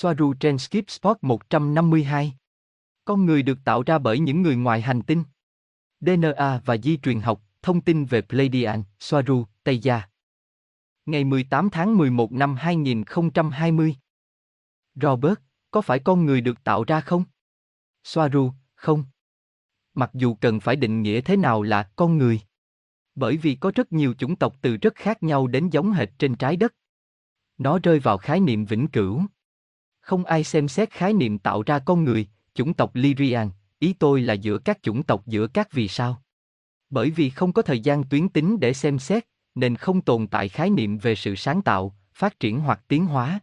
Soaru trên Skip Spot 152. Con người được tạo ra bởi những người ngoài hành tinh. DNA và di truyền học, thông tin về Pleiadian, Soaru, Tây Gia. Ngày 18 tháng 11 năm 2020. Robert, có phải con người được tạo ra không? Soaru, không. Mặc dù cần phải định nghĩa thế nào là con người. Bởi vì có rất nhiều chủng tộc từ rất khác nhau đến giống hệt trên trái đất. Nó rơi vào khái niệm vĩnh cửu. Không ai xem xét khái niệm tạo ra con người, chủng tộc Lyrian, ý tôi là giữa các chủng tộc giữa các vì sao. Bởi vì không có thời gian tuyến tính để xem xét, nên không tồn tại khái niệm về sự sáng tạo, phát triển hoặc tiến hóa.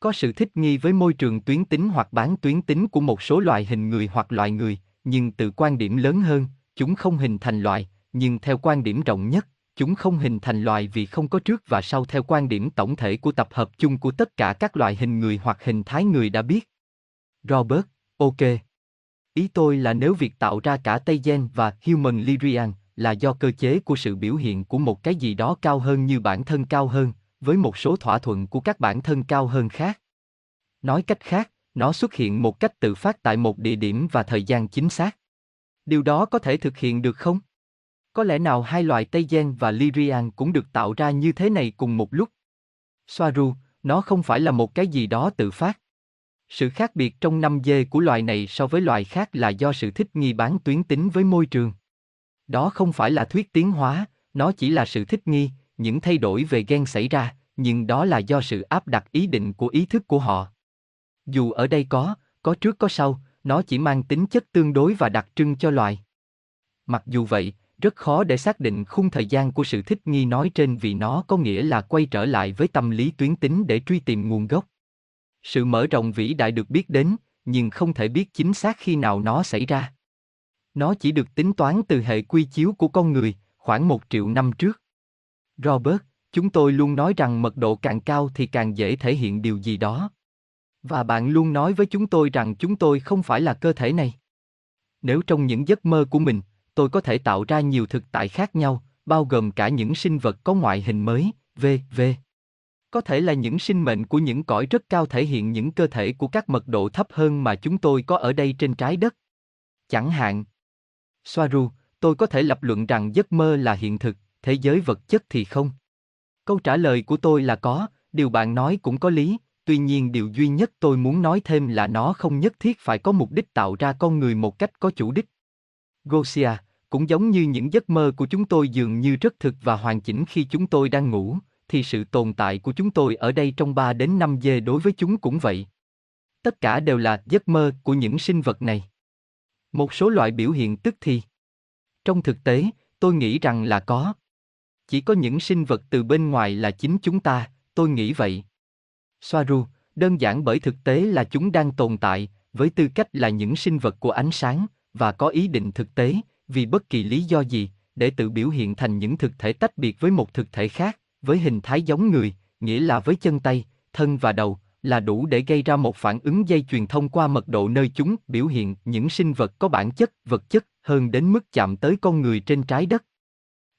Có sự thích nghi với môi trường tuyến tính hoặc bán tuyến tính của một số loài hình người hoặc loài người, nhưng từ quan điểm lớn hơn, chúng không hình thành loài, nhưng theo quan điểm rộng nhất, chúng không hình thành loài vì không có trước và sau theo quan điểm tổng thể của tập hợp chung của tất cả các loại hình người hoặc hình thái người đã biết. Robert, ok. Ý tôi là nếu việc tạo ra cả Tây Gen và Human Lyrian là do cơ chế của sự biểu hiện của một cái gì đó cao hơn như bản thân cao hơn, với một số thỏa thuận của các bản thân cao hơn khác. Nói cách khác, nó xuất hiện một cách tự phát tại một địa điểm và thời gian chính xác. Điều đó có thể thực hiện được không? Có lẽ nào hai loài Tây Gen và Lyrian cũng được tạo ra như thế này cùng một lúc? Soaru, nó không phải là một cái gì đó tự phát. Sự khác biệt trong năm dê của loài này so với loài khác là do sự thích nghi bán tuyến tính với môi trường. Đó không phải là thuyết tiến hóa, nó chỉ là sự thích nghi, những thay đổi về gen xảy ra, nhưng đó là do sự áp đặt ý định của ý thức của họ. Dù ở đây có, có trước có sau, nó chỉ mang tính chất tương đối và đặc trưng cho loài. Mặc dù vậy, rất khó để xác định khung thời gian của sự thích nghi nói trên vì nó có nghĩa là quay trở lại với tâm lý tuyến tính để truy tìm nguồn gốc. Sự mở rộng vĩ đại được biết đến, nhưng không thể biết chính xác khi nào nó xảy ra. Nó chỉ được tính toán từ hệ quy chiếu của con người, khoảng một triệu năm trước. Robert, chúng tôi luôn nói rằng mật độ càng cao thì càng dễ thể hiện điều gì đó. Và bạn luôn nói với chúng tôi rằng chúng tôi không phải là cơ thể này. Nếu trong những giấc mơ của mình, tôi có thể tạo ra nhiều thực tại khác nhau, bao gồm cả những sinh vật có ngoại hình mới, v.v. Có thể là những sinh mệnh của những cõi rất cao thể hiện những cơ thể của các mật độ thấp hơn mà chúng tôi có ở đây trên trái đất. Chẳng hạn, Soaru, tôi có thể lập luận rằng giấc mơ là hiện thực, thế giới vật chất thì không. Câu trả lời của tôi là có, điều bạn nói cũng có lý, tuy nhiên điều duy nhất tôi muốn nói thêm là nó không nhất thiết phải có mục đích tạo ra con người một cách có chủ đích. Gosia, cũng giống như những giấc mơ của chúng tôi dường như rất thực và hoàn chỉnh khi chúng tôi đang ngủ, thì sự tồn tại của chúng tôi ở đây trong 3 đến 5 giờ đối với chúng cũng vậy. Tất cả đều là giấc mơ của những sinh vật này. Một số loại biểu hiện tức thì. Trong thực tế, tôi nghĩ rằng là có. Chỉ có những sinh vật từ bên ngoài là chính chúng ta, tôi nghĩ vậy. Soaru, đơn giản bởi thực tế là chúng đang tồn tại, với tư cách là những sinh vật của ánh sáng, và có ý định thực tế, vì bất kỳ lý do gì, để tự biểu hiện thành những thực thể tách biệt với một thực thể khác, với hình thái giống người, nghĩa là với chân tay, thân và đầu, là đủ để gây ra một phản ứng dây truyền thông qua mật độ nơi chúng biểu hiện những sinh vật có bản chất vật chất hơn đến mức chạm tới con người trên trái đất.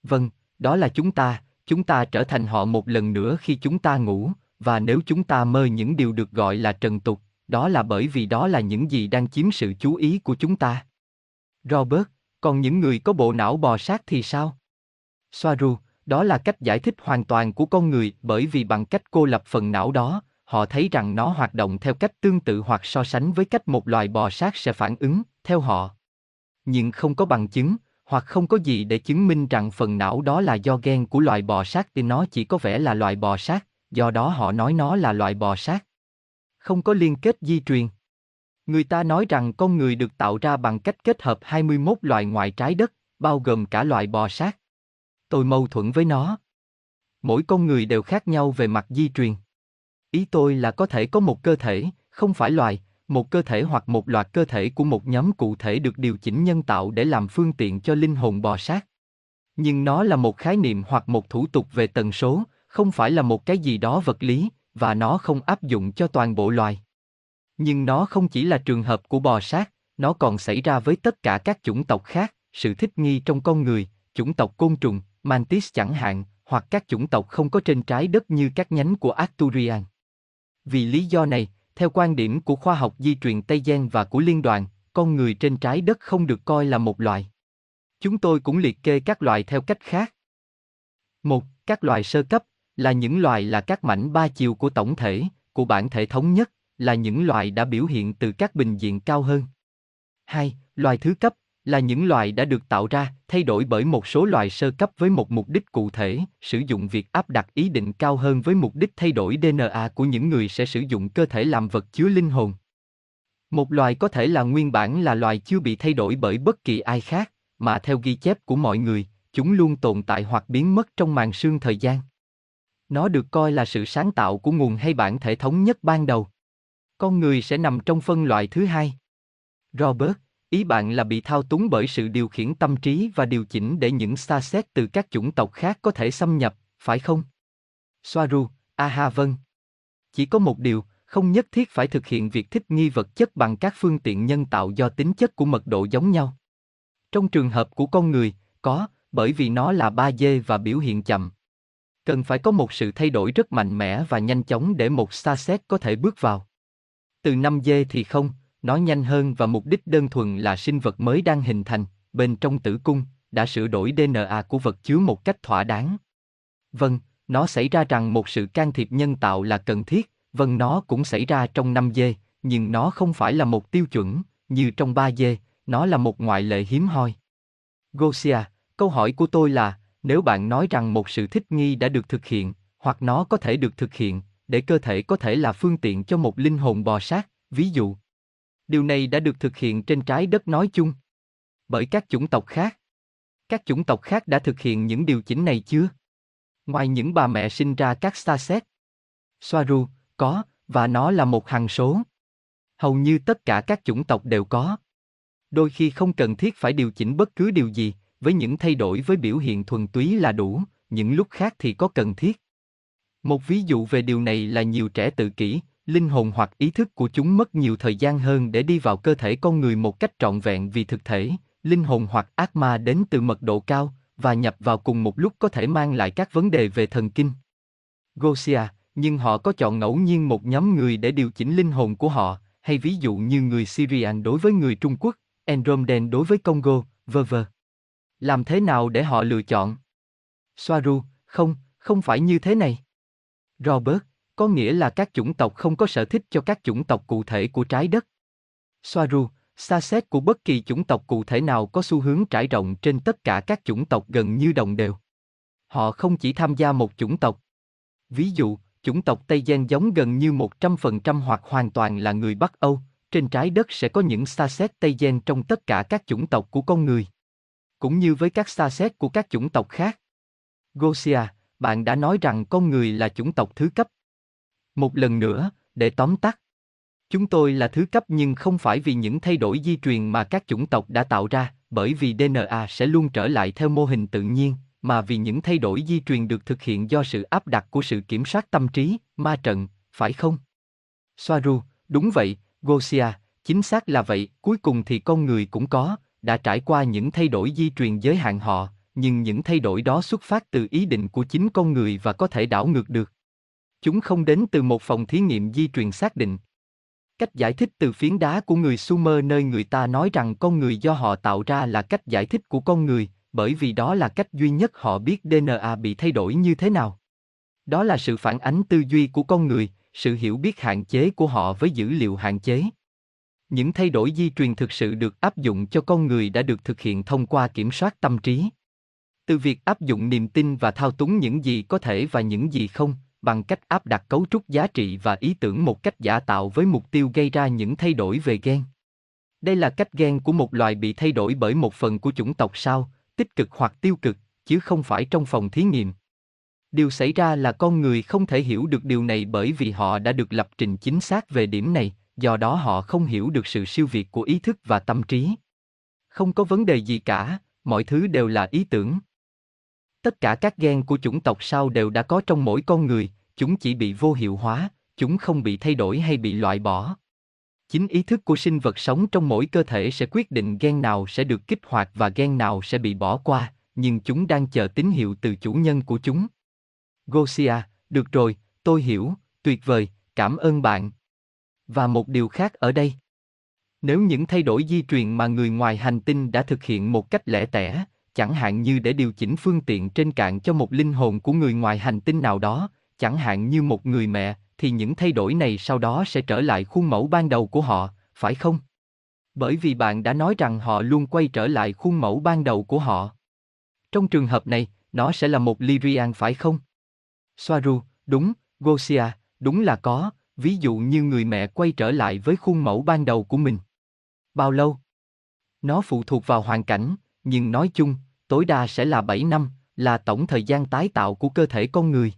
Vâng, đó là chúng ta, chúng ta trở thành họ một lần nữa khi chúng ta ngủ, và nếu chúng ta mơ những điều được gọi là trần tục, đó là bởi vì đó là những gì đang chiếm sự chú ý của chúng ta. Robert, còn những người có bộ não bò sát thì sao? Soaru, đó là cách giải thích hoàn toàn của con người bởi vì bằng cách cô lập phần não đó, họ thấy rằng nó hoạt động theo cách tương tự hoặc so sánh với cách một loài bò sát sẽ phản ứng, theo họ. Nhưng không có bằng chứng, hoặc không có gì để chứng minh rằng phần não đó là do gen của loài bò sát thì nó chỉ có vẻ là loài bò sát, do đó họ nói nó là loài bò sát. Không có liên kết di truyền. Người ta nói rằng con người được tạo ra bằng cách kết hợp 21 loài ngoài trái đất, bao gồm cả loài bò sát. Tôi mâu thuẫn với nó. Mỗi con người đều khác nhau về mặt di truyền. Ý tôi là có thể có một cơ thể, không phải loài, một cơ thể hoặc một loạt cơ thể của một nhóm cụ thể được điều chỉnh nhân tạo để làm phương tiện cho linh hồn bò sát. Nhưng nó là một khái niệm hoặc một thủ tục về tần số, không phải là một cái gì đó vật lý, và nó không áp dụng cho toàn bộ loài. Nhưng nó không chỉ là trường hợp của bò sát, nó còn xảy ra với tất cả các chủng tộc khác, sự thích nghi trong con người, chủng tộc côn trùng, mantis chẳng hạn, hoặc các chủng tộc không có trên trái đất như các nhánh của Arcturian. Vì lý do này, theo quan điểm của khoa học di truyền Tây Gen và của liên đoàn, con người trên trái đất không được coi là một loài. Chúng tôi cũng liệt kê các loài theo cách khác. Một, Các loài sơ cấp là những loài là các mảnh ba chiều của tổng thể, của bản thể thống nhất, là những loài đã biểu hiện từ các bình diện cao hơn. 2. Loài thứ cấp là những loài đã được tạo ra, thay đổi bởi một số loài sơ cấp với một mục đích cụ thể, sử dụng việc áp đặt ý định cao hơn với mục đích thay đổi DNA của những người sẽ sử dụng cơ thể làm vật chứa linh hồn. Một loài có thể là nguyên bản là loài chưa bị thay đổi bởi bất kỳ ai khác, mà theo ghi chép của mọi người, chúng luôn tồn tại hoặc biến mất trong màn sương thời gian. Nó được coi là sự sáng tạo của nguồn hay bản thể thống nhất ban đầu. Con người sẽ nằm trong phân loại thứ hai. Robert, ý bạn là bị thao túng bởi sự điều khiển tâm trí và điều chỉnh để những xa xét từ các chủng tộc khác có thể xâm nhập, phải không? Soaru, aha vâng. Chỉ có một điều, không nhất thiết phải thực hiện việc thích nghi vật chất bằng các phương tiện nhân tạo do tính chất của mật độ giống nhau. Trong trường hợp của con người, có, bởi vì nó là 3D và biểu hiện chậm. Cần phải có một sự thay đổi rất mạnh mẽ và nhanh chóng để một xa xét có thể bước vào. Từ 5 dê thì không, nó nhanh hơn và mục đích đơn thuần là sinh vật mới đang hình thành, bên trong tử cung, đã sửa đổi DNA của vật chứa một cách thỏa đáng. Vâng, nó xảy ra rằng một sự can thiệp nhân tạo là cần thiết, vâng nó cũng xảy ra trong 5 dê, nhưng nó không phải là một tiêu chuẩn, như trong 3 dê, nó là một ngoại lệ hiếm hoi. Gosia, câu hỏi của tôi là, nếu bạn nói rằng một sự thích nghi đã được thực hiện, hoặc nó có thể được thực hiện, để cơ thể có thể là phương tiện cho một linh hồn bò sát, ví dụ. Điều này đã được thực hiện trên trái đất nói chung. Bởi các chủng tộc khác. Các chủng tộc khác đã thực hiện những điều chỉnh này chưa? Ngoài những bà mẹ sinh ra các xa xét. Soaru, có, và nó là một hằng số. Hầu như tất cả các chủng tộc đều có. Đôi khi không cần thiết phải điều chỉnh bất cứ điều gì, với những thay đổi với biểu hiện thuần túy là đủ, những lúc khác thì có cần thiết. Một ví dụ về điều này là nhiều trẻ tự kỷ, linh hồn hoặc ý thức của chúng mất nhiều thời gian hơn để đi vào cơ thể con người một cách trọn vẹn vì thực thể, linh hồn hoặc ác ma đến từ mật độ cao và nhập vào cùng một lúc có thể mang lại các vấn đề về thần kinh. Gosia, nhưng họ có chọn ngẫu nhiên một nhóm người để điều chỉnh linh hồn của họ, hay ví dụ như người Syrian đối với người Trung Quốc, Andromedan đối với Congo, v.v. Làm thế nào để họ lựa chọn? Soaru, không, không phải như thế này. Robert, có nghĩa là các chủng tộc không có sở thích cho các chủng tộc cụ thể của trái đất. Soaru, xa xét của bất kỳ chủng tộc cụ thể nào có xu hướng trải rộng trên tất cả các chủng tộc gần như đồng đều. Họ không chỉ tham gia một chủng tộc. Ví dụ, chủng tộc Tây Gen giống gần như 100% hoặc hoàn toàn là người Bắc Âu, trên trái đất sẽ có những xa xét Tây Gen trong tất cả các chủng tộc của con người. Cũng như với các xa xét của các chủng tộc khác. Gosia, bạn đã nói rằng con người là chủng tộc thứ cấp. Một lần nữa, để tóm tắt. Chúng tôi là thứ cấp nhưng không phải vì những thay đổi di truyền mà các chủng tộc đã tạo ra, bởi vì DNA sẽ luôn trở lại theo mô hình tự nhiên, mà vì những thay đổi di truyền được thực hiện do sự áp đặt của sự kiểm soát tâm trí, ma trận, phải không? Soaru, đúng vậy, Gosia, chính xác là vậy, cuối cùng thì con người cũng có, đã trải qua những thay đổi di truyền giới hạn họ, nhưng những thay đổi đó xuất phát từ ý định của chính con người và có thể đảo ngược được. Chúng không đến từ một phòng thí nghiệm di truyền xác định. Cách giải thích từ phiến đá của người Sumer nơi người ta nói rằng con người do họ tạo ra là cách giải thích của con người, bởi vì đó là cách duy nhất họ biết DNA bị thay đổi như thế nào. Đó là sự phản ánh tư duy của con người, sự hiểu biết hạn chế của họ với dữ liệu hạn chế. Những thay đổi di truyền thực sự được áp dụng cho con người đã được thực hiện thông qua kiểm soát tâm trí. Từ việc áp dụng niềm tin và thao túng những gì có thể và những gì không, bằng cách áp đặt cấu trúc giá trị và ý tưởng một cách giả tạo với mục tiêu gây ra những thay đổi về gen. Đây là cách gen của một loài bị thay đổi bởi một phần của chủng tộc sao, tích cực hoặc tiêu cực, chứ không phải trong phòng thí nghiệm. Điều xảy ra là con người không thể hiểu được điều này bởi vì họ đã được lập trình chính xác về điểm này, do đó họ không hiểu được sự siêu việt của ý thức và tâm trí. Không có vấn đề gì cả, mọi thứ đều là ý tưởng. Tất cả các gen của chủng tộc sau đều đã có trong mỗi con người, chúng chỉ bị vô hiệu hóa, chúng không bị thay đổi hay bị loại bỏ. Chính ý thức của sinh vật sống trong mỗi cơ thể sẽ quyết định gen nào sẽ được kích hoạt và gen nào sẽ bị bỏ qua, nhưng chúng đang chờ tín hiệu từ chủ nhân của chúng. Gosia, được rồi, tôi hiểu, tuyệt vời, cảm ơn bạn. Và một điều khác ở đây. Nếu những thay đổi di truyền mà người ngoài hành tinh đã thực hiện một cách lẻ tẻ, chẳng hạn như để điều chỉnh phương tiện trên cạn cho một linh hồn của người ngoài hành tinh nào đó, chẳng hạn như một người mẹ, thì những thay đổi này sau đó sẽ trở lại khuôn mẫu ban đầu của họ, phải không? Bởi vì bạn đã nói rằng họ luôn quay trở lại khuôn mẫu ban đầu của họ. Trong trường hợp này, nó sẽ là một Lyrian phải không? Soaru, đúng, Gosia, đúng là có, ví dụ như người mẹ quay trở lại với khuôn mẫu ban đầu của mình. Bao lâu? Nó phụ thuộc vào hoàn cảnh, nhưng nói chung, tối đa sẽ là 7 năm, là tổng thời gian tái tạo của cơ thể con người.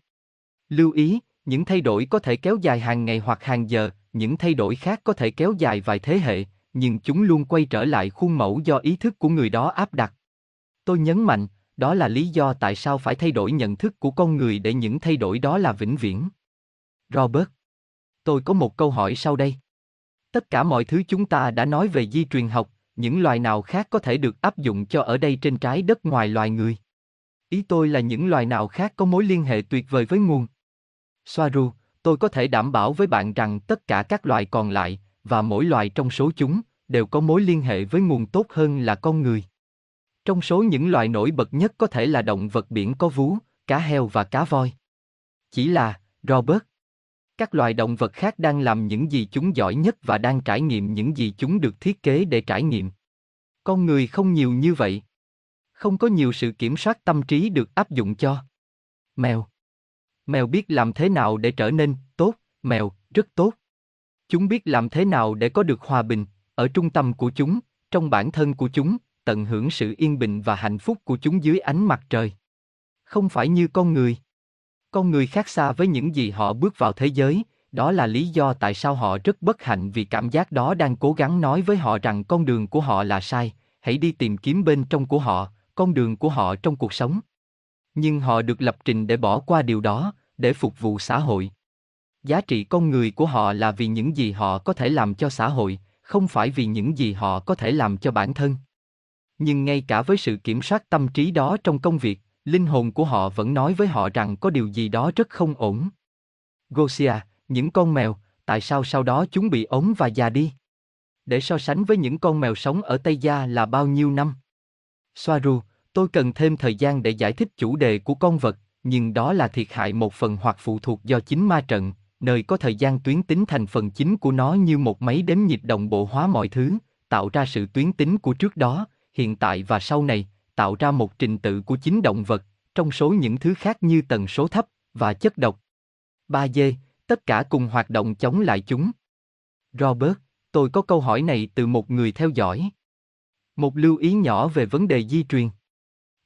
Lưu ý, những thay đổi có thể kéo dài hàng ngày hoặc hàng giờ, những thay đổi khác có thể kéo dài vài thế hệ, nhưng chúng luôn quay trở lại khuôn mẫu do ý thức của người đó áp đặt. Tôi nhấn mạnh, đó là lý do tại sao phải thay đổi nhận thức của con người để những thay đổi đó là vĩnh viễn. Robert, tôi có một câu hỏi sau đây. Tất cả mọi thứ chúng ta đã nói về di truyền học, những loài nào khác có thể được áp dụng cho ở đây trên trái đất ngoài loài người? Ý tôi là những loài nào khác có mối liên hệ tuyệt vời với nguồn. Soaru, tôi có thể đảm bảo với bạn rằng tất cả các loài còn lại, và mỗi loài trong số chúng, đều có mối liên hệ với nguồn tốt hơn là con người. Trong số những loài nổi bật nhất có thể là động vật biển có vú, cá heo và cá voi. Chỉ là, Robert, các loài động vật khác đang làm những gì chúng giỏi nhất và đang trải nghiệm những gì chúng được thiết kế để trải nghiệm. Con người không nhiều như vậy. Không có nhiều sự kiểm soát tâm trí được áp dụng cho. Mèo. Mèo biết làm thế nào để trở nên tốt, mèo rất tốt. Chúng biết làm thế nào để có được hòa bình ở trung tâm của chúng, trong bản thân của chúng, tận hưởng sự yên bình và hạnh phúc của chúng dưới ánh mặt trời. Không phải như con người. Con người khác xa với những gì họ bước vào thế giới, đó là lý do tại sao họ rất bất hạnh vì cảm giác đó đang cố gắng nói với họ rằng con đường của họ là sai, hãy đi tìm kiếm bên trong của họ, con đường của họ trong cuộc sống. Nhưng họ được lập trình để bỏ qua điều đó, để phục vụ xã hội. Giá trị con người của họ là vì những gì họ có thể làm cho xã hội, không phải vì những gì họ có thể làm cho bản thân. Nhưng ngay cả với sự kiểm soát tâm trí đó trong công việc, linh hồn của họ vẫn nói với họ rằng có điều gì đó rất không ổn. Gosia, những con mèo, tại sao sau đó chúng bị ốm và già đi? Để so sánh với những con mèo sống ở Tây Gia là bao nhiêu năm? Soaru, tôi cần thêm thời gian để giải thích chủ đề của con vật, nhưng đó là thiệt hại một phần hoặc phụ thuộc do chính ma trận, nơi có thời gian tuyến tính thành phần chính của nó như một máy đếm nhịp đồng bộ hóa mọi thứ, tạo ra sự tuyến tính của trước đó, hiện tại và sau này, tạo ra một trình tự của chính động vật, trong số những thứ khác như tần số thấp và chất độc. 3D, tất cả cùng hoạt động chống lại chúng. Robert, tôi có câu hỏi này từ một người theo dõi. Một lưu ý nhỏ về vấn đề di truyền.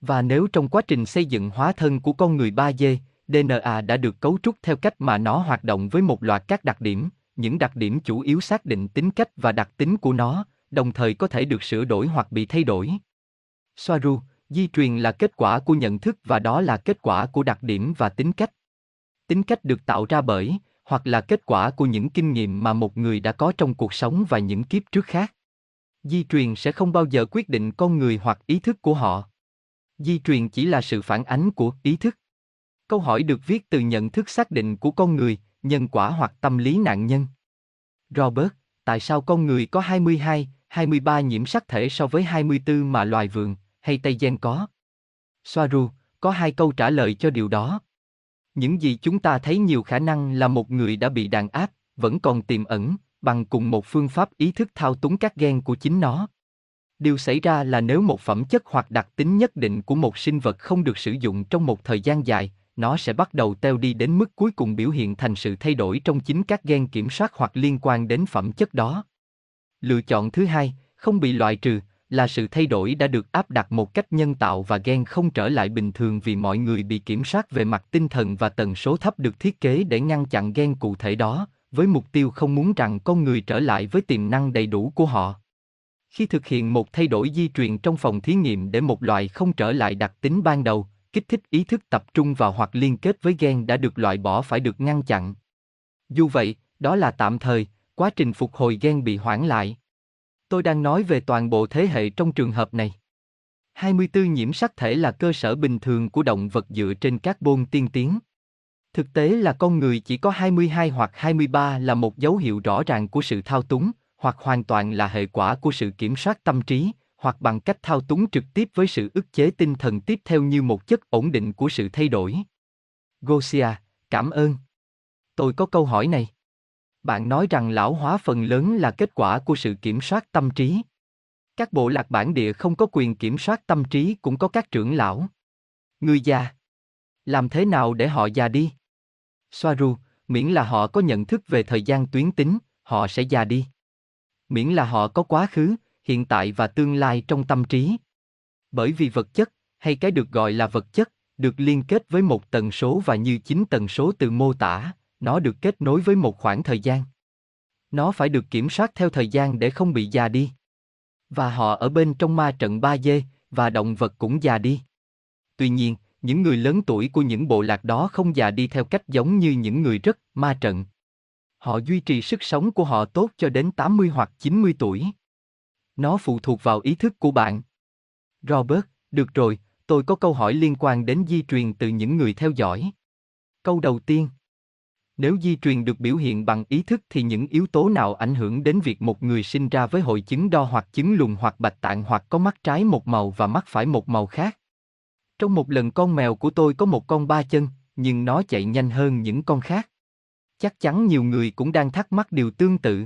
Và nếu trong quá trình xây dựng hóa thân của con người 3D, DNA đã được cấu trúc theo cách mà nó hoạt động với một loạt các đặc điểm, những đặc điểm chủ yếu xác định tính cách và đặc tính của nó, đồng thời có thể được sửa đổi hoặc bị thay đổi. Soaru, di truyền là kết quả của nhận thức và đó là kết quả của đặc điểm và tính cách. Tính cách được tạo ra bởi, hoặc là kết quả của những kinh nghiệm mà một người đã có trong cuộc sống và những kiếp trước khác. Di truyền sẽ không bao giờ quyết định con người hoặc ý thức của họ. Di truyền chỉ là sự phản ánh của ý thức. Câu hỏi được viết từ nhận thức xác định của con người, nhân quả hoặc tâm lý nạn nhân. Robert, tại sao con người có 22, 23 nhiễm sắc thể so với 24 mà loài vườn hay Tây Gen có? Soaru, có hai câu trả lời cho điều đó. Những gì chúng ta thấy nhiều khả năng là một người đã bị đàn áp, vẫn còn tiềm ẩn, bằng cùng một phương pháp ý thức thao túng các gen của chính nó. Điều xảy ra là nếu một phẩm chất hoặc đặc tính nhất định của một sinh vật không được sử dụng trong một thời gian dài, nó sẽ bắt đầu teo đi đến mức cuối cùng biểu hiện thành sự thay đổi trong chính các gen kiểm soát hoặc liên quan đến phẩm chất đó. Lựa chọn thứ hai, không bị loại trừ, là sự thay đổi đã được áp đặt một cách nhân tạo và gen không trở lại bình thường vì mọi người bị kiểm soát về mặt tinh thần và tần số thấp được thiết kế để ngăn chặn gen cụ thể đó, với mục tiêu không muốn rằng con người trở lại với tiềm năng đầy đủ của họ. Khi thực hiện một thay đổi di truyền trong phòng thí nghiệm để một loài không trở lại đặc tính ban đầu, kích thích ý thức tập trung vào hoặc liên kết với gen đã được loại bỏ phải được ngăn chặn. Dù vậy, đó là tạm thời, quá trình phục hồi gen bị hoãn lại. Tôi đang nói về toàn bộ thế hệ trong trường hợp này. 24 nhiễm sắc thể là cơ sở bình thường của động vật dựa trên carbon tiên tiến. Thực tế là con người chỉ có 22 hoặc 23 là một dấu hiệu rõ ràng của sự thao túng, hoặc hoàn toàn là hệ quả của sự kiểm soát tâm trí, hoặc bằng cách thao túng trực tiếp với sự ức chế tinh thần tiếp theo như một chất ổn định của sự thay đổi. Gosia, cảm ơn. Tôi có câu hỏi này. Bạn nói rằng lão hóa phần lớn là kết quả của sự kiểm soát tâm trí. Các bộ lạc bản địa không có quyền kiểm soát tâm trí cũng có các trưởng lão. Người già. Làm thế nào để họ già đi? Soaru, miễn là họ có nhận thức về thời gian tuyến tính, họ sẽ già đi. Miễn là họ có quá khứ, hiện tại và tương lai trong tâm trí. Bởi vì vật chất, hay cái được gọi là vật chất, được liên kết với một tần số và như chính tần số từ mô tả, nó được kết nối với một khoảng thời gian. Nó phải được kiểm soát theo thời gian để không bị già đi. Và họ ở bên trong ma trận ba dê, và động vật cũng già đi. Tuy nhiên, những người lớn tuổi của những bộ lạc đó không già đi theo cách giống như những người rất ma trận. Họ duy trì sức sống của họ tốt cho đến 80 hoặc 90 tuổi. Nó phụ thuộc vào ý thức của bạn. Robert, được rồi, tôi có câu hỏi liên quan đến di truyền từ những người theo dõi. Câu đầu tiên. Nếu di truyền được biểu hiện bằng ý thức thì những yếu tố nào ảnh hưởng đến việc một người sinh ra với hội chứng đo hoặc chứng lùn hoặc bạch tạng hoặc có mắt trái một màu và mắt phải một màu khác? Trong một lần con mèo của tôi có một con ba chân, nhưng nó chạy nhanh hơn những con khác. Chắc chắn nhiều người cũng đang thắc mắc điều tương tự.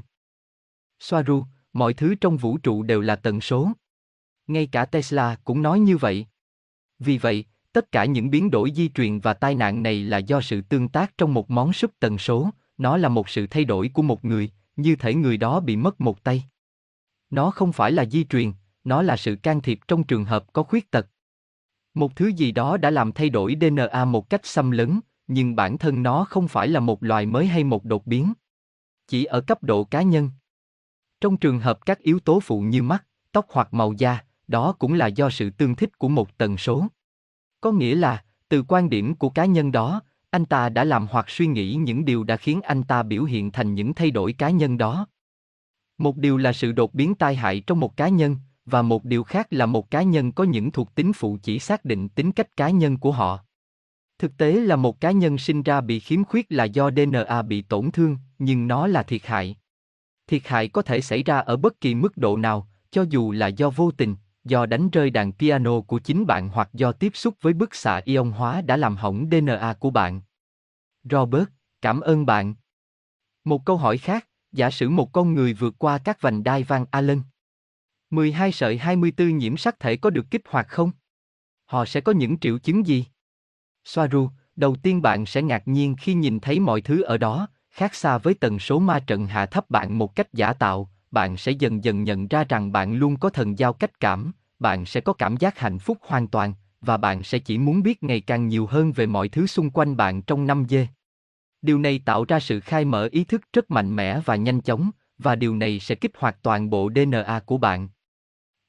Soaru, mọi thứ trong vũ trụ đều là tần số. Ngay cả Tesla cũng nói như vậy. Vì vậy, tất cả những biến đổi di truyền và tai nạn này là do sự tương tác trong một món súp tần số, nó là một sự thay đổi của một người, như thể người đó bị mất một tay. Nó không phải là di truyền, nó là sự can thiệp trong trường hợp có khuyết tật. Một thứ gì đó đã làm thay đổi DNA một cách xâm lấn, nhưng bản thân nó không phải là một loài mới hay một đột biến. Chỉ ở cấp độ cá nhân. Trong trường hợp các yếu tố phụ như mắt, tóc hoặc màu da, đó cũng là do sự tương thích của một tần số. Có nghĩa là, từ quan điểm của cá nhân đó, anh ta đã làm hoặc suy nghĩ những điều đã khiến anh ta biểu hiện thành những thay đổi cá nhân đó. Một điều là sự đột biến tai hại trong một cá nhân, và một điều khác là một cá nhân có những thuộc tính phụ chỉ xác định tính cách cá nhân của họ. Thực tế là một cá nhân sinh ra bị khiếm khuyết là do DNA bị tổn thương, nhưng nó là thiệt hại. Thiệt hại có thể xảy ra ở bất kỳ mức độ nào, cho dù là do vô tình, do đánh rơi đàn piano của chính bạn hoặc do tiếp xúc với bức xạ ion hóa đã làm hỏng DNA của bạn. Robert, cảm ơn bạn. Một câu hỏi khác, giả sử một con người vượt qua các vành đai Van Allen. 12 sợi 24 nhiễm sắc thể có được kích hoạt không? Họ sẽ có những triệu chứng gì? Soaru, đầu tiên bạn sẽ ngạc nhiên khi nhìn thấy mọi thứ ở đó, khác xa với tần số ma trận hạ thấp bạn một cách giả tạo, bạn sẽ dần dần nhận ra rằng bạn luôn có thần giao cách cảm, bạn sẽ có cảm giác hạnh phúc hoàn toàn, và bạn sẽ chỉ muốn biết ngày càng nhiều hơn về mọi thứ xung quanh bạn trong năm dê. Điều này tạo ra sự khai mở ý thức rất mạnh mẽ và nhanh chóng, và điều này sẽ kích hoạt toàn bộ DNA của bạn.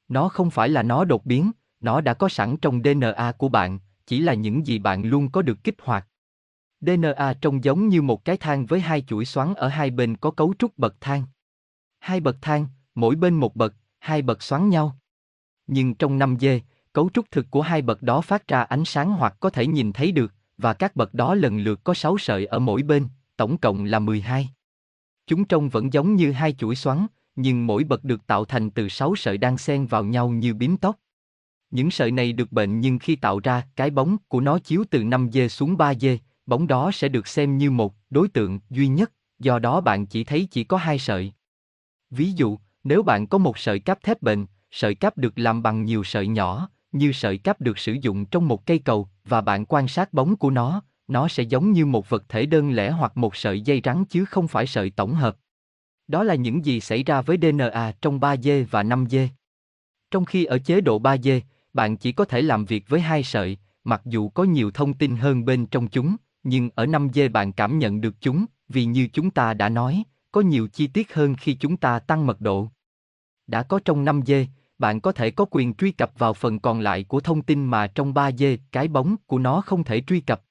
Nó không phải là nó đột biến, nó đã có sẵn trong DNA của bạn, chỉ là những gì bạn luôn có được kích hoạt. DNA trông giống như một cái thang với hai chuỗi xoắn ở hai bên có cấu trúc bậc thang. Hai bậc thang, mỗi bên một bậc, hai bậc xoắn nhau. Nhưng trong 5 dê, cấu trúc thực của hai bậc đó phát ra ánh sáng hoặc có thể nhìn thấy được, và các bậc đó lần lượt có 6 sợi ở mỗi bên, tổng cộng là 12. Chúng trông vẫn giống như hai chuỗi xoắn, nhưng mỗi bậc được tạo thành từ 6 sợi đang xen vào nhau như bím tóc. Những sợi này được bệnh nhưng khi tạo ra, cái bóng của nó chiếu từ 5 dê xuống 3 dê, bóng đó sẽ được xem như một đối tượng duy nhất, do đó bạn chỉ thấy chỉ có hai sợi. Ví dụ, nếu bạn có một sợi cáp thép bền, sợi cáp được làm bằng nhiều sợi nhỏ, như sợi cáp được sử dụng trong một cây cầu, và bạn quan sát bóng của nó, nó sẽ giống như một vật thể đơn lẻ hoặc một sợi dây rắn chứ không phải sợi tổng hợp. Đó là những gì xảy ra với DNA trong 3D và 5D. Trong khi ở chế độ 3D, bạn chỉ có thể làm việc với hai sợi, mặc dù có nhiều thông tin hơn bên trong chúng, nhưng ở 5D bạn cảm nhận được chúng, vì như chúng ta đã nói, có nhiều chi tiết hơn khi chúng ta tăng mật độ. Đã có trong 5D, bạn có thể có quyền truy cập vào phần còn lại của thông tin mà trong 3D cái bóng của nó không thể truy cập.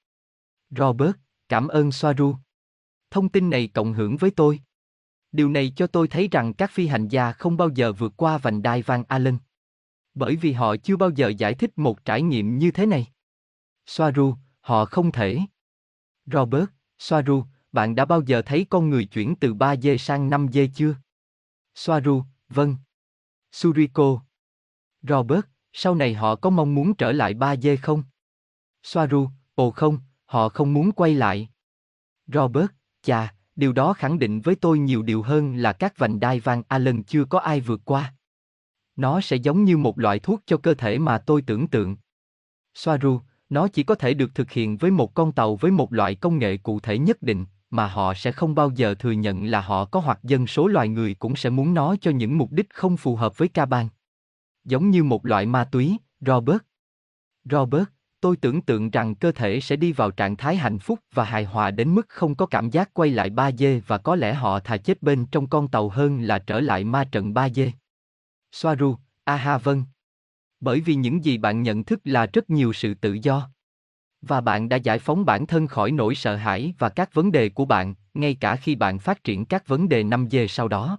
Robert, cảm ơn Soaru. Thông tin này cộng hưởng với tôi. Điều này cho tôi thấy rằng các phi hành gia không bao giờ vượt qua vành đai Van Allen. Bởi vì họ chưa bao giờ giải thích một trải nghiệm như thế này. Soaru, họ không thể. Robert, Soaru, bạn đã bao giờ thấy con người chuyển từ 3D sang 5D chưa? Soaru, vâng. Suriko. Robert, sau này họ có mong muốn trở lại 3D không? Soaru, ồ không, họ không muốn quay lại. Robert, chà, điều đó khẳng định với tôi nhiều điều hơn là các vành đai vàng Allen chưa có ai vượt qua. Nó sẽ giống như một loại thuốc cho cơ thể mà tôi tưởng tượng. Soaru, nó chỉ có thể được thực hiện với một con tàu với một loại công nghệ cụ thể nhất định, mà họ sẽ không bao giờ thừa nhận là họ có hoặc dân số loài người cũng sẽ muốn nó cho những mục đích không phù hợp với ca bang. Giống như một loại ma túy, Robert. Robert, tôi tưởng tượng rằng cơ thể sẽ đi vào trạng thái hạnh phúc và hài hòa đến mức không có cảm giác quay lại ba dê và có lẽ họ thà chết bên trong con tàu hơn là trở lại ma trận ba dê. Soaru, aha vâng. Bởi vì những gì bạn nhận thức là rất nhiều sự tự do. Và bạn đã giải phóng bản thân khỏi nỗi sợ hãi và các vấn đề của bạn, ngay cả khi bạn phát triển các vấn đề 5G sau đó.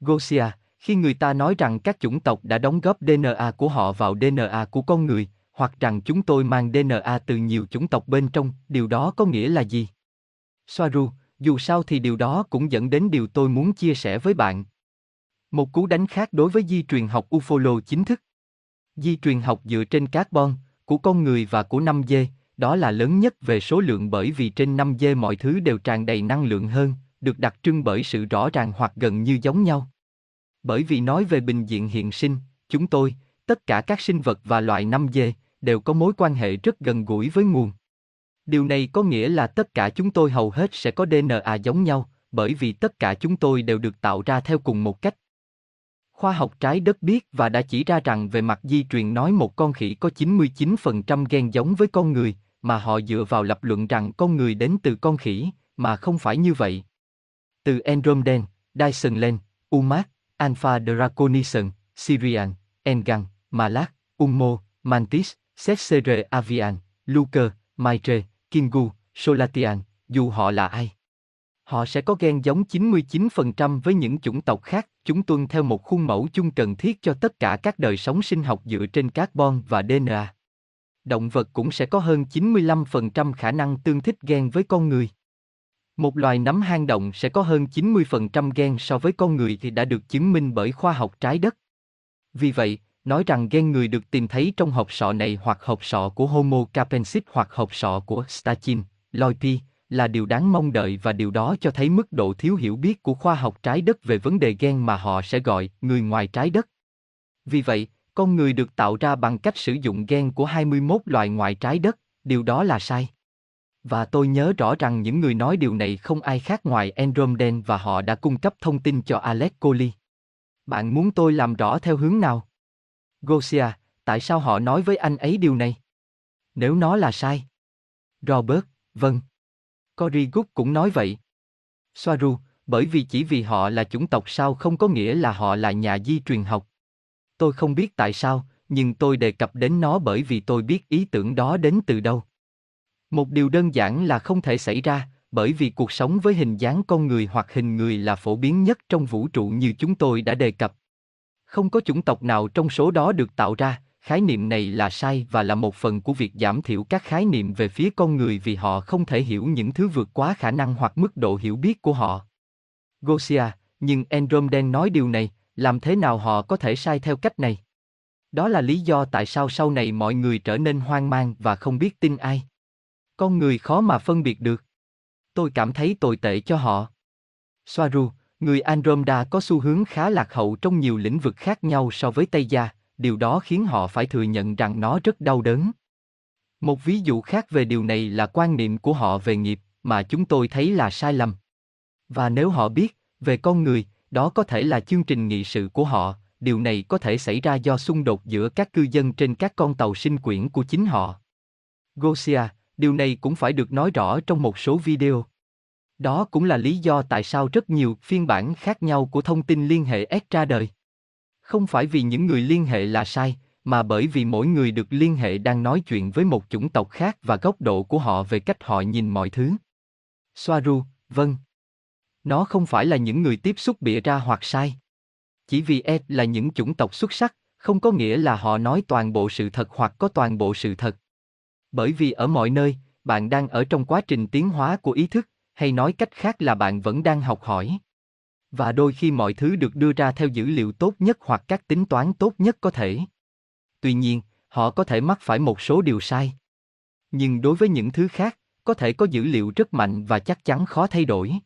Gosia, khi người ta nói rằng các chủng tộc đã đóng góp DNA của họ vào DNA của con người, hoặc rằng chúng tôi mang DNA từ nhiều chủng tộc bên trong, điều đó có nghĩa là gì? Soaru, dù sao thì điều đó cũng dẫn đến điều tôi muốn chia sẻ với bạn. Một cú đánh khác đối với di truyền học ufolo chính thức. Di truyền học dựa trên carbon, của con người và của 5G, đó là lớn nhất về số lượng bởi vì trên 5G mọi thứ đều tràn đầy năng lượng hơn, được đặc trưng bởi sự rõ ràng hoặc gần như giống nhau. Bởi vì nói về bình diện hiện sinh, chúng tôi, tất cả các sinh vật và loại 5G, đều có mối quan hệ rất gần gũi với nguồn. Điều này có nghĩa là tất cả chúng tôi hầu hết sẽ có DNA giống nhau, bởi vì tất cả chúng tôi đều được tạo ra theo cùng một cách. Khoa học trái đất biết và đã chỉ ra rằng về mặt di truyền nói một con khỉ có 99% gen giống với con người, mà họ dựa vào lập luận rằng con người đến từ con khỉ, mà không phải như vậy. Từ Andromedan, Dyson Len, Umat, Alpha Draconison, Syrian, Engan, Malak, Ummo, Mantis, Setsere Avian, Luker, Maitre, Kingu, Solatian, dù họ là ai. Họ sẽ có gen giống 99% với những chủng tộc khác, chúng tuân theo một khuôn mẫu chung cần thiết cho tất cả các đời sống sinh học dựa trên carbon và DNA. Động vật cũng sẽ có hơn 95% khả năng tương thích gen với con người. Một loài nấm hang động sẽ có hơn 90% gen so với con người thì đã được chứng minh bởi khoa học trái đất. Vì vậy, nói rằng gen người được tìm thấy trong hộp sọ này hoặc hộp sọ của Homo capensis hoặc hộp sọ của Stachin, Loipi, là điều đáng mong đợi và điều đó cho thấy mức độ thiếu hiểu biết của khoa học trái đất về vấn đề gen mà họ sẽ gọi người ngoài trái đất. Vì vậy, con người được tạo ra bằng cách sử dụng gen của 21 loài ngoài trái đất, điều đó là sai. Và tôi nhớ rõ rằng những người nói điều này không ai khác ngoài Andromeden và họ đã cung cấp thông tin cho Alex Coley. Bạn muốn tôi làm rõ theo hướng nào? Gosia, tại sao họ nói với anh ấy điều này? Nếu nó là sai. Robert, vâng. Cory Good cũng nói vậy. Soaru, bởi vì chỉ vì họ là chủng tộc sao không có nghĩa là họ là nhà di truyền học. Tôi không biết tại sao, nhưng tôi đề cập đến nó bởi vì tôi biết ý tưởng đó đến từ đâu. Một điều đơn giản là không thể xảy ra, bởi vì cuộc sống với hình dáng con người hoặc hình người là phổ biến nhất trong vũ trụ như chúng tôi đã đề cập. Không có chủng tộc nào trong số đó được tạo ra, khái niệm này là sai và là một phần của việc giảm thiểu các khái niệm về phía con người vì họ không thể hiểu những thứ vượt quá khả năng hoặc mức độ hiểu biết của họ. Gosia, nhưng Andromeda nói điều này, làm thế nào họ có thể sai theo cách này? Đó là lý do tại sao sau này mọi người trở nên hoang mang và không biết tin ai. Con người khó mà phân biệt được. Tôi cảm thấy tồi tệ cho họ. Soaru, người Andromeda có xu hướng khá lạc hậu trong nhiều lĩnh vực khác nhau so với Tây Gia, điều đó khiến họ phải thừa nhận rằng nó rất đau đớn. Một ví dụ khác về điều này là quan niệm của họ về nghiệp, mà chúng tôi thấy là sai lầm. Và nếu họ biết, về con người, đó có thể là chương trình nghị sự của họ, điều này có thể xảy ra do xung đột giữa các cư dân trên các con tàu sinh quyển của chính họ. Gosia, điều này cũng phải được nói rõ trong một số video. Đó cũng là lý do tại sao rất nhiều phiên bản khác nhau của thông tin liên hệ S ra đời. Không phải vì những người liên hệ là sai, mà bởi vì mỗi người được liên hệ đang nói chuyện với một chủng tộc khác và góc độ của họ về cách họ nhìn mọi thứ. Soaru, vâng. Nó không phải là những người tiếp xúc bịa ra hoặc sai. Chỉ vì E là những chủng tộc xuất sắc, không có nghĩa là họ nói toàn bộ sự thật hoặc có toàn bộ sự thật. Bởi vì ở mọi nơi, bạn đang ở trong quá trình tiến hóa của ý thức, hay nói cách khác là bạn vẫn đang học hỏi. Và đôi khi mọi thứ được đưa ra theo dữ liệu tốt nhất hoặc các tính toán tốt nhất có thể. Tuy nhiên, họ có thể mắc phải một số điều sai. Nhưng đối với những thứ khác, có thể có dữ liệu rất mạnh và chắc chắn khó thay đổi.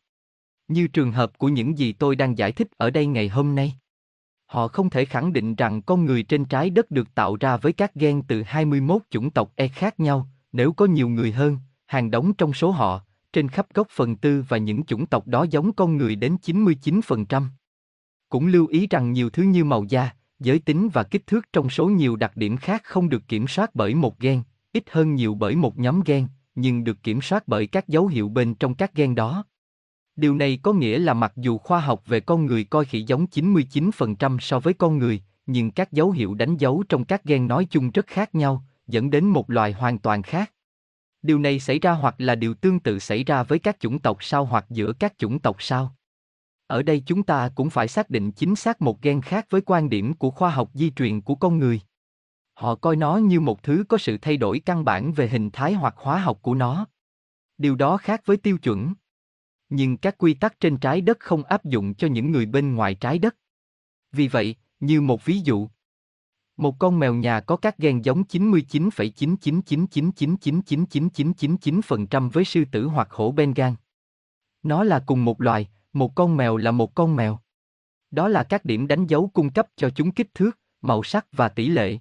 Như trường hợp của những gì tôi đang giải thích ở đây ngày hôm nay. Họ không thể khẳng định rằng con người trên trái đất được tạo ra với các gen từ 21 chủng tộc E khác nhau, nếu có nhiều người hơn, hàng đống trong số họ, trên khắp gốc phần tư và những chủng tộc đó giống con người đến 99%. Cũng lưu ý rằng nhiều thứ như màu da, giới tính và kích thước trong số nhiều đặc điểm khác không được kiểm soát bởi một gen, ít hơn nhiều bởi một nhóm gen, nhưng được kiểm soát bởi các dấu hiệu bên trong các gen đó. Điều này có nghĩa là mặc dù khoa học về con người coi khỉ giống 99% so với con người, nhưng các dấu hiệu đánh dấu trong các gen nói chung rất khác nhau, dẫn đến một loài hoàn toàn khác. Điều này xảy ra hoặc là điều tương tự xảy ra với các chủng tộc sao hoặc giữa các chủng tộc sao. Ở đây chúng ta cũng phải xác định chính xác một gen khác với quan điểm của khoa học di truyền của con người. Họ coi nó như một thứ có sự thay đổi căn bản về hình thái hoặc hóa học của nó. Điều đó khác với tiêu chuẩn. Nhưng các quy tắc trên trái đất không áp dụng cho những người bên ngoài trái đất. Vì vậy, như một ví dụ, một con mèo nhà có các gen giống 99,9999999999% với sư tử hoặc hổ Bengal. Nó là cùng một loài, một con mèo là một con mèo. Đó là các điểm đánh dấu cung cấp cho chúng kích thước, màu sắc và tỷ lệ.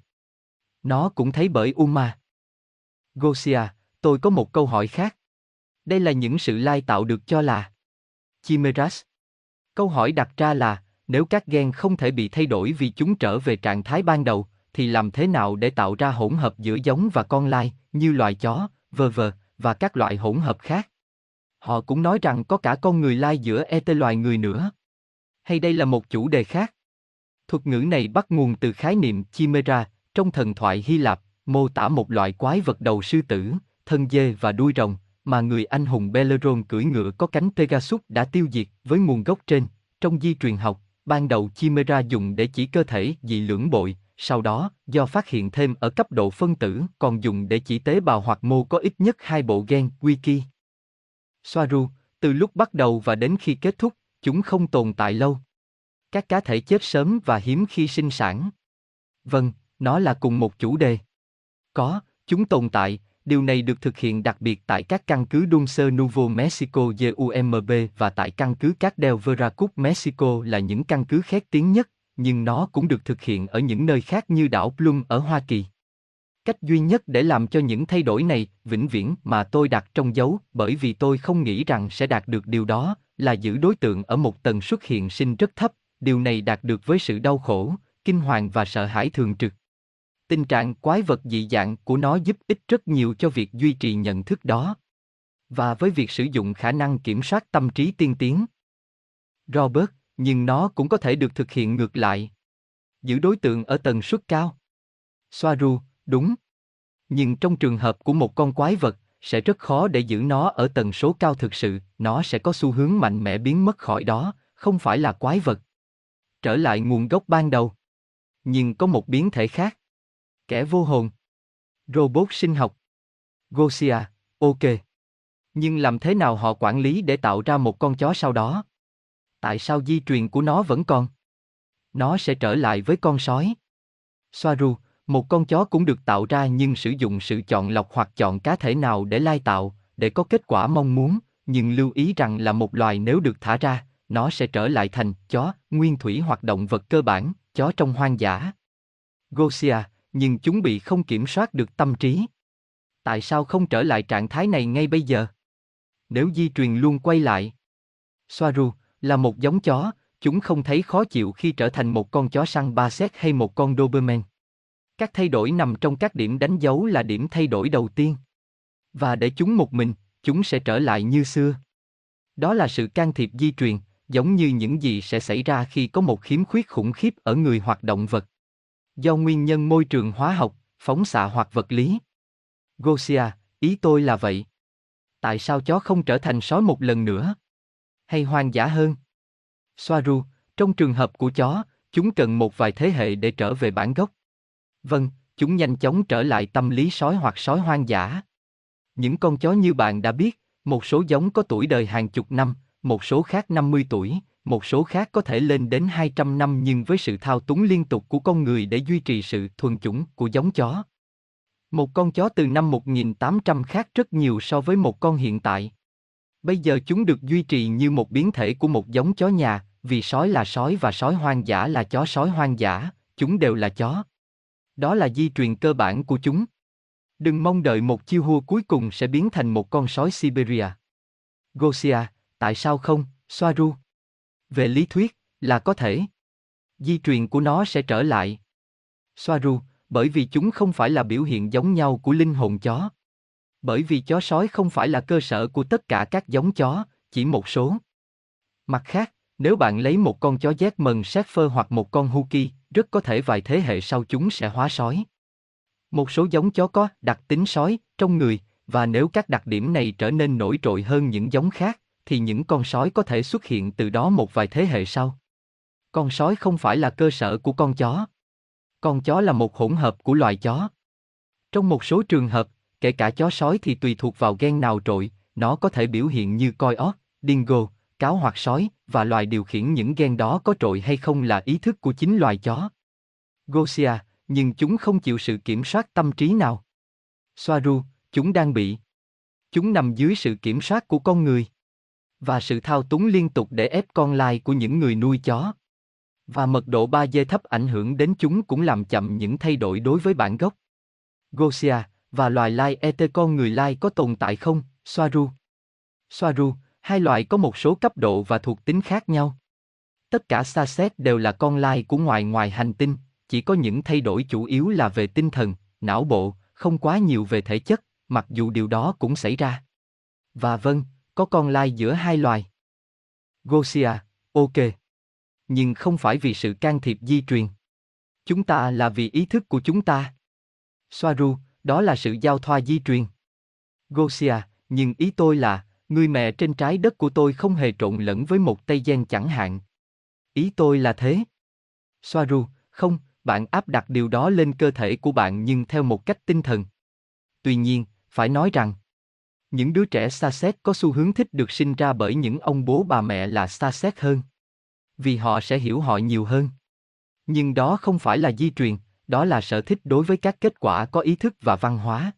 Nó cũng thấy bởi Uma. Gosia, tôi có một câu hỏi khác. Đây là những sự lai tạo được cho là Chimeras. Câu hỏi đặt ra là, nếu các gen không thể bị thay đổi vì chúng trở về trạng thái ban đầu, thì làm thế nào để tạo ra hỗn hợp giữa giống và con lai, như loài chó, vờ vờ, và các loại hỗn hợp khác? Họ cũng nói rằng có cả con người lai giữa ET loài người nữa. Hay đây là một chủ đề khác? Thuật ngữ này bắt nguồn từ khái niệm chimera trong thần thoại Hy Lạp, mô tả một loại quái vật đầu sư tử, thân dê và đuôi rồng, mà người anh hùng Belleron cưỡi ngựa có cánh Pegasus đã tiêu diệt với nguồn gốc trên. Trong di truyền học, ban đầu Chimera dùng để chỉ cơ thể dị lưỡng bội, sau đó, do phát hiện thêm ở cấp độ phân tử, còn dùng để chỉ tế bào hoặc mô có ít nhất hai bộ gen, wiki. Soaru, từ lúc bắt đầu và đến khi kết thúc, chúng không tồn tại lâu. Các cá thể chết sớm và hiếm khi sinh sản. Vâng, nó là cùng một chủ đề. Có, chúng tồn tại, điều này được thực hiện đặc biệt tại các căn cứ Dulce Nuevo Mexico GUMB và tại căn cứ Các Del Veracruz Mexico là những căn cứ khét tiếng nhất, nhưng nó cũng được thực hiện ở những nơi khác như đảo Plum ở Hoa Kỳ. Cách duy nhất để làm cho những thay đổi này vĩnh viễn mà tôi đặt trong dấu bởi vì tôi không nghĩ rằng sẽ đạt được điều đó là giữ đối tượng ở một tần suất hiện sinh rất thấp, điều này đạt được với sự đau khổ, kinh hoàng và sợ hãi thường trực. Tình trạng quái vật dị dạng của nó giúp ích rất nhiều cho việc duy trì nhận thức đó. Và với việc sử dụng khả năng kiểm soát tâm trí tiên tiến. Robert, nhưng nó cũng có thể được thực hiện ngược lại. Giữ đối tượng ở tần suất cao. Soaru, đúng. Nhưng trong trường hợp của một con quái vật, sẽ rất khó để giữ nó ở tần số cao thực sự, nó sẽ có xu hướng mạnh mẽ biến mất khỏi đó, không phải là quái vật. Trở lại nguồn gốc ban đầu. Nhưng có một biến thể khác. Kẻ vô hồn. Robot sinh học. Gosia, ok. Nhưng làm thế nào họ quản lý để tạo ra một con chó sau đó? Tại sao di truyền của nó vẫn còn? Nó sẽ trở lại với con sói. Soaru, một con chó cũng được tạo ra nhưng sử dụng sự chọn lọc hoặc chọn cá thể nào để lai tạo, để có kết quả mong muốn, nhưng lưu ý rằng là một loài nếu được thả ra, nó sẽ trở lại thành chó, nguyên thủy hoặc động vật cơ bản, chó trong hoang dã. Gosia, nhưng chúng bị không kiểm soát được tâm trí. Tại sao không trở lại trạng thái này ngay bây giờ? Nếu di truyền luôn quay lại. Soaru, là một giống chó, chúng không thấy khó chịu khi trở thành một con chó săn ba xét hay một con Doberman. Các thay đổi nằm trong các điểm đánh dấu là điểm thay đổi đầu tiên. Và để chúng một mình, chúng sẽ trở lại như xưa. Đó là sự can thiệp di truyền, giống như những gì sẽ xảy ra khi có một khiếm khuyết khủng khiếp ở người hoặc động vật. Do nguyên nhân môi trường hóa học, phóng xạ hoặc vật lý. Gosia, ý tôi là vậy. Tại sao chó không trở thành sói một lần nữa? Hay hoang dã hơn? Soaru, trong trường hợp của chó, chúng cần một vài thế hệ để trở về bản gốc. Vâng, chúng nhanh chóng trở lại tâm lý sói hoặc sói hoang dã. Những con chó như bạn đã biết, một số giống có tuổi đời hàng chục năm, một số khác 50 tuổi, một số khác có thể lên đến 200 năm nhưng với sự thao túng liên tục của con người để duy trì sự thuần chủng của giống chó. Một con chó từ năm 1800 khác rất nhiều so với một con hiện tại. Bây giờ chúng được duy trì như một biến thể của một giống chó nhà, vì sói là sói và sói hoang dã là chó sói hoang dã, chúng đều là chó. Đó là di truyền cơ bản của chúng. Đừng mong đợi một chiêu hua cuối cùng sẽ biến thành một con sói Siberia. Gosia, tại sao không, Soaru? Về lý thuyết, là có thể. Di truyền của nó sẽ trở lại. Soaru, bởi vì chúng không phải là biểu hiện giống nhau của linh hồn chó. Bởi vì chó sói không phải là cơ sở của tất cả các giống chó, chỉ một số. Mặt khác, nếu bạn lấy một con chó German Shepherd hoặc một con Husky, rất có thể vài thế hệ sau chúng sẽ hóa sói. Một số giống chó có đặc tính sói trong người, và nếu các đặc điểm này trở nên nổi trội hơn những giống khác, thì những con sói có thể xuất hiện từ đó một vài thế hệ sau. Con sói không phải là cơ sở của con chó. Con chó là một hỗn hợp của loài chó. Trong một số trường hợp, kể cả chó sói thì tùy thuộc vào gen nào trội, nó có thể biểu hiện như coi ót, dingo, cáo hoặc sói, và loài điều khiển những gen đó có trội hay không là ý thức của chính loài chó. Gosia, nhưng chúng không chịu sự kiểm soát tâm trí nào. Soaru, chúng đang bị. Chúng nằm dưới sự kiểm soát của con người. Và sự thao túng liên tục để ép con lai của những người nuôi chó. Và mật độ 3G thấp ảnh hưởng đến chúng cũng làm chậm những thay đổi đối với bản gốc. Gosia, và loài lai ET con người lai có tồn tại không, Soaru? Soaru, hai loại có một số cấp độ và thuộc tính khác nhau. Tất cả xa xét đều là con lai của ngoài ngoài hành tinh, chỉ có những thay đổi chủ yếu là về tinh thần, não bộ, không quá nhiều về thể chất, mặc dù điều đó cũng xảy ra. Và vâng, có con lai giữa hai loài. Gosia, ok. Nhưng không phải vì sự can thiệp di truyền. Chúng ta là vì ý thức của chúng ta. Soaru, đó là sự giao thoa di truyền. Gosia, nhưng ý tôi là, người mẹ trên trái đất của tôi không hề trộn lẫn với một Tây Gen chẳng hạn. Ý tôi là thế. Soaru, không, bạn áp đặt điều đó lên cơ thể của bạn nhưng theo một cách tinh thần. Tuy nhiên, phải nói rằng, những đứa trẻ xa xét có xu hướng thích được sinh ra bởi những ông bố bà mẹ là xa xét hơn. Vì họ sẽ hiểu họ nhiều hơn. Nhưng đó không phải là di truyền, đó là sở thích đối với các kết quả có ý thức và văn hóa.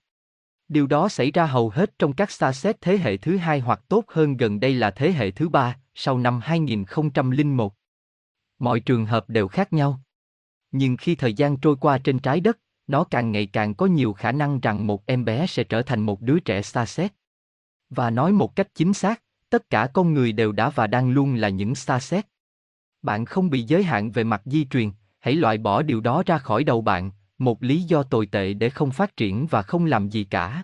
Điều đó xảy ra hầu hết trong các xa xét thế hệ thứ hai hoặc tốt hơn gần đây là thế hệ thứ ba, sau năm 2001. Mọi trường hợp đều khác nhau. Nhưng khi thời gian trôi qua trên trái đất, nó càng ngày càng có nhiều khả năng rằng một em bé sẽ trở thành một đứa trẻ xa xét. Và nói một cách chính xác, tất cả con người đều đã và đang luôn là những xa xét. Bạn không bị giới hạn về mặt di truyền, hãy loại bỏ điều đó ra khỏi đầu bạn, một lý do tồi tệ để không phát triển và không làm gì cả.